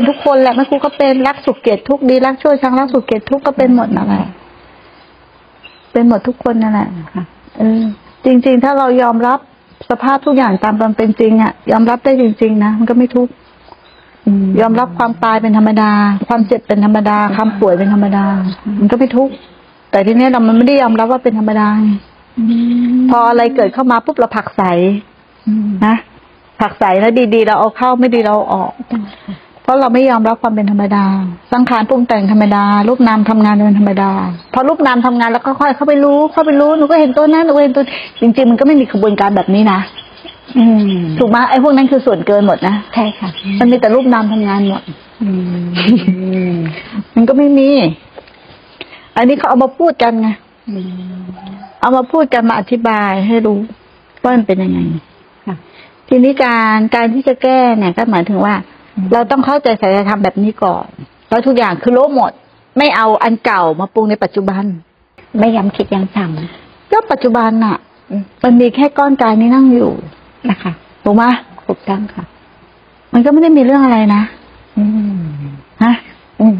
เป็นทุกคนแหละแม่ครูก็เป็นรักสุขเกลียดทุกดีรักชั่วชังรักสุขเกลียดทุกก็เป็นหมดนั่นแหละเป็นหมดทุกคนนั่นแหละค่ะเออจริง ๆ ถ้าเรายอมรับสภาพทุกอย่างตามความเป็นจริงอะ ยอมรับได้จริง ๆ นะมันก็ไม่ทุกข์ยอมรับความตายเป็นธรรมดา ความเจ็บเป็นธรรมดาความป่วยเป็นธรรมดา มันก็ไม่ทุกข์แต่ทีนี้เรามันไม่ได้ยอมรับว่าเป็นธรรมดาพออะไรเกิดเข้ามาปุ๊บเราผักใสนะผักใสแล้วดีๆ เราเอาเข้าไม่ดีเราออก ราะเราไม่ยอมรับความเป็นธรรมดา สังขารปรุงแต่งธรรมดา รูปนามทำงานเป็นธรรมดา พอรูปนามทำงานแล้วก็ค่อยเข้าไปรู้ เข้าไปรู้หนูก็เห็นตัวนั้นหนูก็เห็นตัวจริง ๆ มันก็ไม่มีกระบวนการแบบนี้นะอืมถูกไหมไอ้พวกนั้นคือส่วนเกินหมดนะใช่ค่ะ มันมีแต่รูปนามทำงานหมดอืมมันก็ไม่มี อันนี้เขาเอามาพูดกันไงเอามาพูดกันมาอธิบายให้รู้ว่ามันเป็นยังไงค่ะทีนี้การการที่จะแก้เนี่ยก็หมายถึงว่า เราต้องเข้าใจสัจธรรมแบบนี้ก่อน แล้วทุกอย่างคือโลบหมด ไม่เอาอันเก่ามาปรุงในปัจจุบัน ไม่ย้ำคิดย้ำจก็ปัจจุบันน่ะอืมมันมีแค่ก้อนกายนี้นั่งอยู่ำนะคะถูกไหมถูกต้องค่ะ มันก็ไม่ได้มีเรื่องอะไรนะอืมฮะอืม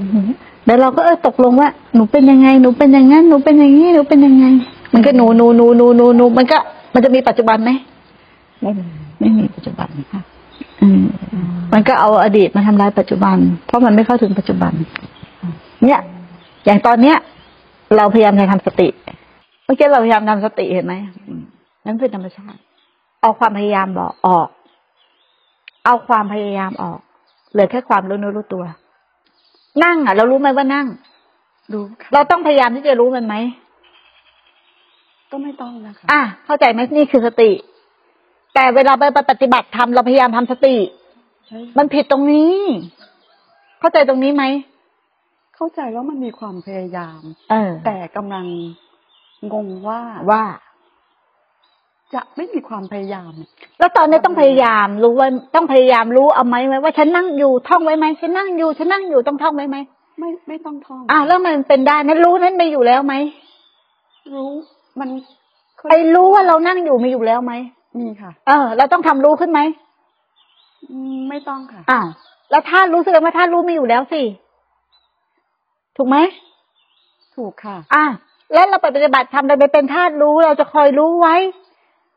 เดี๋ยวเราก็เออตกลงว่า หนูเป็นยังไง หนูเป็นอย่างนั้น หนูเป็นอย่างนี้ หนูเป็นยังไง มันก็หนูหนูหนูหนูหนูหนูมันก็ มันจะมีปัจจุบันไหมไม่มีไม่มีปัจจุบันค่ะอืม มันก็เอาอดีตมาทำลายปัจจุบัน เพราะมันไม่เข้าถึงปัจจุบัน เนี่ย อย่างตอนเนี้ย เราพยายามจะทำสติเมื่อกี้เราพยายามทำสติเห็นไหมอืมนั่นเป็นธรรมชาติ เอาความพยายามบอกออก เอาความพยายามออกเหลือแค่ความรู้เนื้อรู้ตัว นั่งอะ เรารู้ไหมว่านั่งรู้ค่ะเราต้องพยายามที่จะรู้มันไหมก็ไม่ต้องนะคะอะเข้าใจไหมนี่คือสติ แต่เวลาไปปฏิบัติธรรมเราพยายามทำสติใช่ มันผิดตรงนี้ เข้าใจตรงนี้ไหม เข้าใจว่ามันมีความพยายาม เออ แต่กำลังงงว่าว่า จะไม่มีความพยายาม แล้วตอนนี้ต้องพยายามรู้ว่าต้องพยายามรู้เอาไหมไว้ว่าฉันนั่งอยู่ท่องไว้ไหมฉันนั่งอยู่ฉันนั่งอยู่ต้องท่องไว้ไหมไม่ไม่ต้องท่องอ้าวแล้วมันเป็นได้นั้นรู้นั้นมีอยู่แล้วไหมรู้มันไอ้รู้ว่าเรานั่งอยู่มีอยู่แล้วไหมมีค่ะ เออ เราต้องทำรู้ขึ้นไหมอืม ไม่ต้องค่ะ อ้าว แล้วถ้ารู้แสดงว่าถ้ารู้มีอยู่แล้วสิ ถูกไหม ถูกค่ะ อะ แล้วเราปฏิบัติทำเราไปเป็นธาตุรู้เราจะคอยรู้ไว้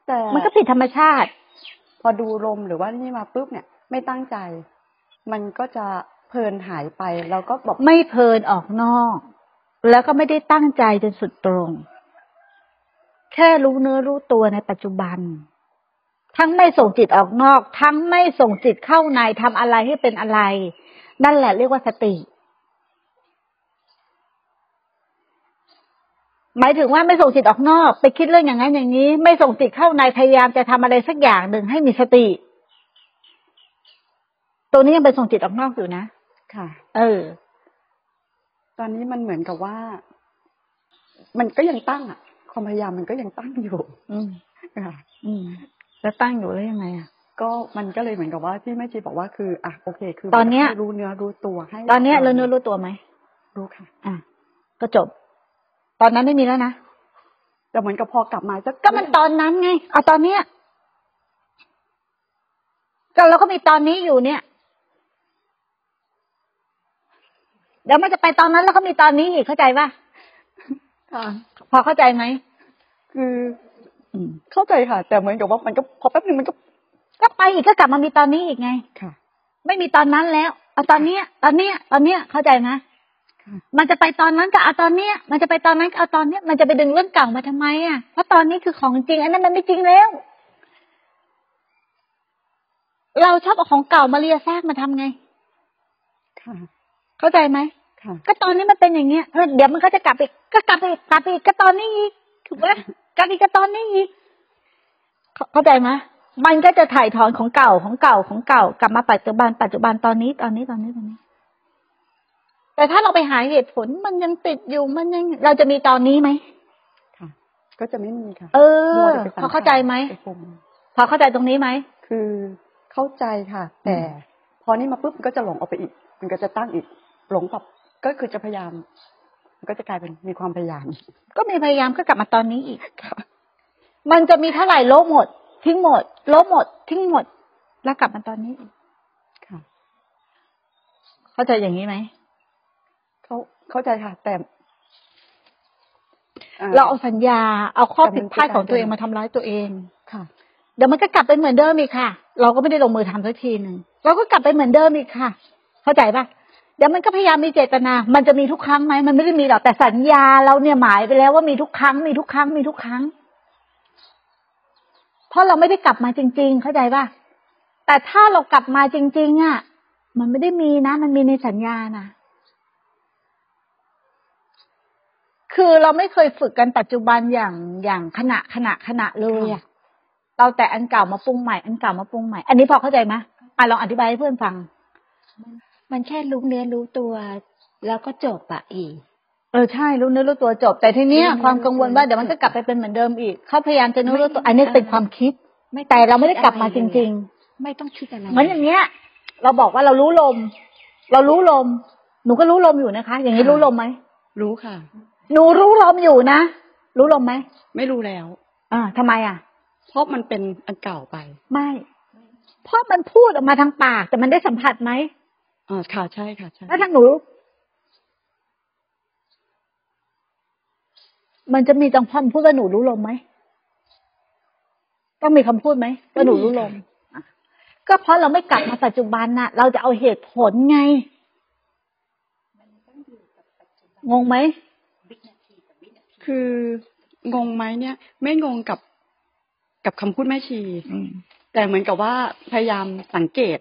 แต่มันก็ผิดธรรมชาติ พอดูลมหรือว่านี่มาปุ๊บเนี่ย ไม่ตั้งใจ มันก็จะเพลินหายไปแล้วก็บอกไม่เพลินออกนอก แล้วก็ไม่ได้ตั้งใจจนสุดตรง แค่รู้เนื้อรู้ตัวในปัจจุบัน ทั้งไม่ส่งจิตออกนอก ทั้งไม่ส่งจิตเข้าในทำอะไรให้เป็นอะไร นั่นแหละเรียกว่าสติ หมายถึงว่าไม่ส่งจิตออกนอก ไปคิดเรื่องอย่างนั้นอย่างนี้ ไม่ส่งจิตเข้าในพยายามจะทำอะไรสักอย่างหนึ่งให้มีสติ ตัวนี้ยังไปส่งจิตออกนอกอยู่นะค่ะ เออ ตอนนี้มันเหมือนกับว่า มันก็ยังตั้งอะความพยายามมันก็ยังตั้งอยู่ อืมค่ะ อืม แล้วตั้งอยู่แล้วยังไงอะก็มันก็เลยเหมือนกับว่าที่แม่ชีบอกว่าคืออะโอเค คือตอนเนี้ยให้รู้เนื้อรู้ตัวให้ ตอนเนี้ยเราเนื้อรู้ตัวไหมรู้ค่ะ อะ ก็จบ ตอนนั้นไม่มีแล้วนะแต่เหมือนกับพอกลับมาจะก็มันตอนนั้นไงเอาตอนเนี้ยก็เราก็มีตอนนี้อยู่เนี่ยเดี๋ยวมันจะไปตอนนั้นแล้วก็มีตอนนี้อีกเข้าใจป่ะค่ะพอเข้าใจไหมคืออืม เข้าใจค่ะ แต่เหมือนกับว่ามันก็พอแป๊บนึงมันก็ ก็ไปอีกก็กลับมามีตอนนี้อีกไงค่ะ ไม่มีตอนนั้นแล้วเอาตอนเนี้ย ตอนเนี้ย ตอนเนี้ยเข้าใจไหมค่ะมันจะไปตอนนั้นก็เอาตอนเนี้ย มันจะไปตอนนั้นก็เอาตอนเนี้ย มันจะไปดึงเรื่องเก่ามาทำไมอะเพราะตอนนี้คือของจริงอันนั้นมันไม่จริงแล้ว เราชอบเอาของเก่ามาเลียแทรกมาทำไงค่ะ เข้าใจไหมค่ะ ก็ตอนนี้มันเป็นอย่างเงี้ยเออเดี๋ยวมันก็จะกลับไปก็กลับไปกลับไปอีกก็ตอนนี้อีกถูกไหม กลับอีกก็ตอนนี้อีกเข้าเข้าใจไหมมันก็จะถ่ายถอนของเก่าของเก่าของเก่า กลับมาปัจจุบันปัจจุบันตอนนี้ตอนนี้ตอนนี้ตอนนี้ แต่ถ้าเราไปหาเหตุผลมันยังติดอยู่มันยังเราจะมีตอนนี้ไหมค่ะ ก็จะไม่มีค่ะ เออมัวแต่ไปสังพอเข้าใจไหมไปปรุงพอเข้าใจตรงนี้ไหมคือเข้าใจค่ะ แต่ พอนี่มาปุ๊บมันก็จะหลงออกไปอีก มันก็จะตั้งอีกหลงแบบก็คือจะพยายามมัน ก็จะกลายเป็นมีความพยายาม ก็มีพยายามก็กลับมาตอนนี้อีกค่ะมันจะมีเท่าไหร่โลบหมด ทิ้งหมด โลบหมด ทิ้งหมด แล้วกลับมาตอนนี้อีกค่ะ เข้าใจอย่างนี้ไหมเขาเข้าใจค่ะ แต่อ่เราเอาสัญญาเอาข้อแต่มันผิดพลาดของตัวเองเป็นมาทำร้ายตัวเองค่ะเดี๋ยวมันก็กลับไปเหมือนเดิมอีกค่ะ เราก็ไม่ได้ลงมือทำสักทีหนึ่งเราก็กลับไปเหมือนเดิมอีกค่ะ เข้าใจปะ เดี๋ยวมันก็พยายามมีเจตนา มันจะมีทุกครั้งไหมมันไม่ได้มีหรอกแต่สัญญาเราเนี่ยหมายไปแล้วว่ามีทุกครั้งมีทุกครั้งมีทุกครั้ง เพราะเราไม่ได้กลับมาจริง ๆ เข้าใจปะแต่ถ้าเรากลับมาจริง ๆอะมันไม่ได้มีนะ มันมีในสัญญานะคือเราไม่เคยฝึกกันปัจจุบันอย่างอย่างขณะขณะขณะเลยอะเราแต่อันเก่ามาปรุงใหม่อันเก่ามาปรุงใหม่ อันนี้พอเข้าใจไหมอะลองอธิบายให้เพื่อนฟัง มันแค่รู้เนื้อรู้ตัว แล้วก็จบอะอีกเออใช่รู้เนื้อรู้ตัวจบ แต่ทีเนี้ยรู้เนื้อความกังวลว่ารู้ตัวเดี๋ยวมันก็กลับไปเป็นเหมือนเดิมอีกเขาพยายามจะรู้ไม่รู้ตัว อันนี้เป็นความคิดไม่แต่เราไม่ได้กลับมาจริงไม่ต้องคิดอะไรๆเหมือนอย่างเงี้ย เราบอกว่าเรารู้ลม เรารู้ลม หนูก็รู้ลมอยู่นะคะ อย่างนี้รู้ลมไหมรู้ค่ะ หนูรู้ลมอยู่นะรู้ลมไหมไม่รู้แล้ว อ่าทำไมอะ เพราะมันเป็นอันเก่าไป ไม่ เพราะมันพูดออกมาทางปาก แต่มันได้สัมผัสไหม อ่าค่ะใช่ค่ะใช่แล้วทางหนู มันจะมีจังคำพูดว่าหนูรู้ลมไหมต้องมีคำพูดไหมว่าหนูรู้ลมอะก็เพราะเราไม่กลับมาปัจจุบันน่ะ เราจะเอาเหตุผลไงงงไหมคืองงไหมเนี่ย ไม่งงกับกับคำพูดแม่ชี แต่เหมือนกับว่าพยายามสังเกต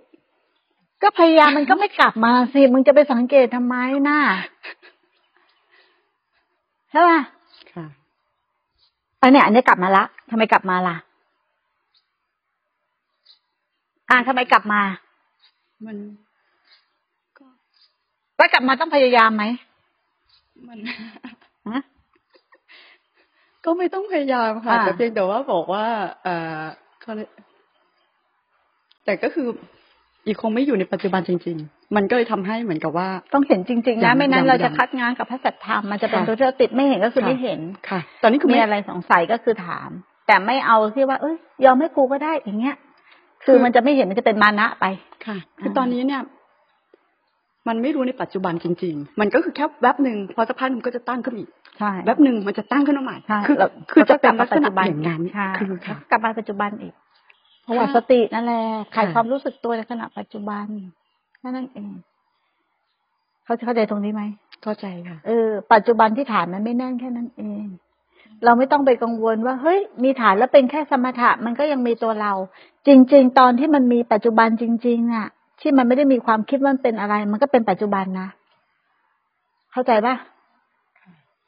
ก็พยายามมันก็ไม่กลับมาสิมึงจะไปสังเกตทำไมน่ะใช่ป่ะค่ะอันเนี้ยอันเนี้ยกลับมาละทำไมกลับมาล่ะ อ่าทำไมกลับมา มันก็แล้วกลับมาต้องพยายามไหมมันฮะก็ไม่ต้องพยายามค่ะอ่าแต่เพียงแต่ว่าบอกว่า เออเขาเรียกแต่ก็คือ อีกคงไม่อยู่ในปัจจุบันจริง ๆ มันก็เลยทำให้เหมือนกับว่า ต้องเห็นจริงๆยันะงไม่นั้นยังเราจะยังคัดงานกับพระสัทธรรมมันจะเป็นค่ะตัวที่เราติดไม่เห็นก็คือค่ะไม่เห็นค่ะ ตอนนี้คือมีไม่อะไรสงสัยก็คือถาม แต่ไม่เอาที่ว่า เอ้ยยอมให้ครูก็ได้อย่างเงี้ยคือคือมันจะไม่เห็นมันจะเป็นมานะไปค่ะ คืออ่าตอนนี้เนี่ย มันไม่รู้ในปัจจุบันจริง ๆ มันก็คือแค่แวบหนึ่งพอสักพักหนึงก็จะตั้งขึ้นอีกใช่แวบหนึ่งมันจะตั้งขึ้นมาใหม่ใช่คือเราคือจะเป็นราลักษณะก็อย่างนั้นใช่คือค่ะกลับมาปัจจุบันอีก เพราะว่าค่ะสตินั่นแหละขายค่ะความรู้สึกตัวในขณะปัจจุบันแค่นั้นเอง เขาจะเข้าใจตรงนี้ไหมเข้าใจค่ะเออปัจจุบันที่ฐานมันไม่แน่นแค่นั้นเอง เราไม่ต้องไปกังวลว่า เฮ้ย มีฐานแล้วเป็นแค่สมถะ มันก็ยังมีตัวเรา จริง ๆ ตอนที่มันมีปัจจุบันจริงๆน่ะ ที่มันไม่ได้มีความคิดว่ามันเป็นอะไร มันก็เป็นปัจจุบันนะเข้าใจปะ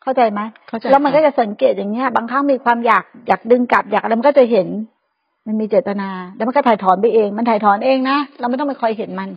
เข้าใจไหมเข้าใจแล้วมันก็ค่ะจะสังเกตอย่างเงี้ย บางครั้งมีความอยากอยากดึงกลับอยากอะไรมันก็จะเห็น มันมีเจตนา แล้วมันก็ถ่ายถอนไปเอง มันถ่ายถอนเองนะ เราไม่ต้องไปคอยเห็นมัน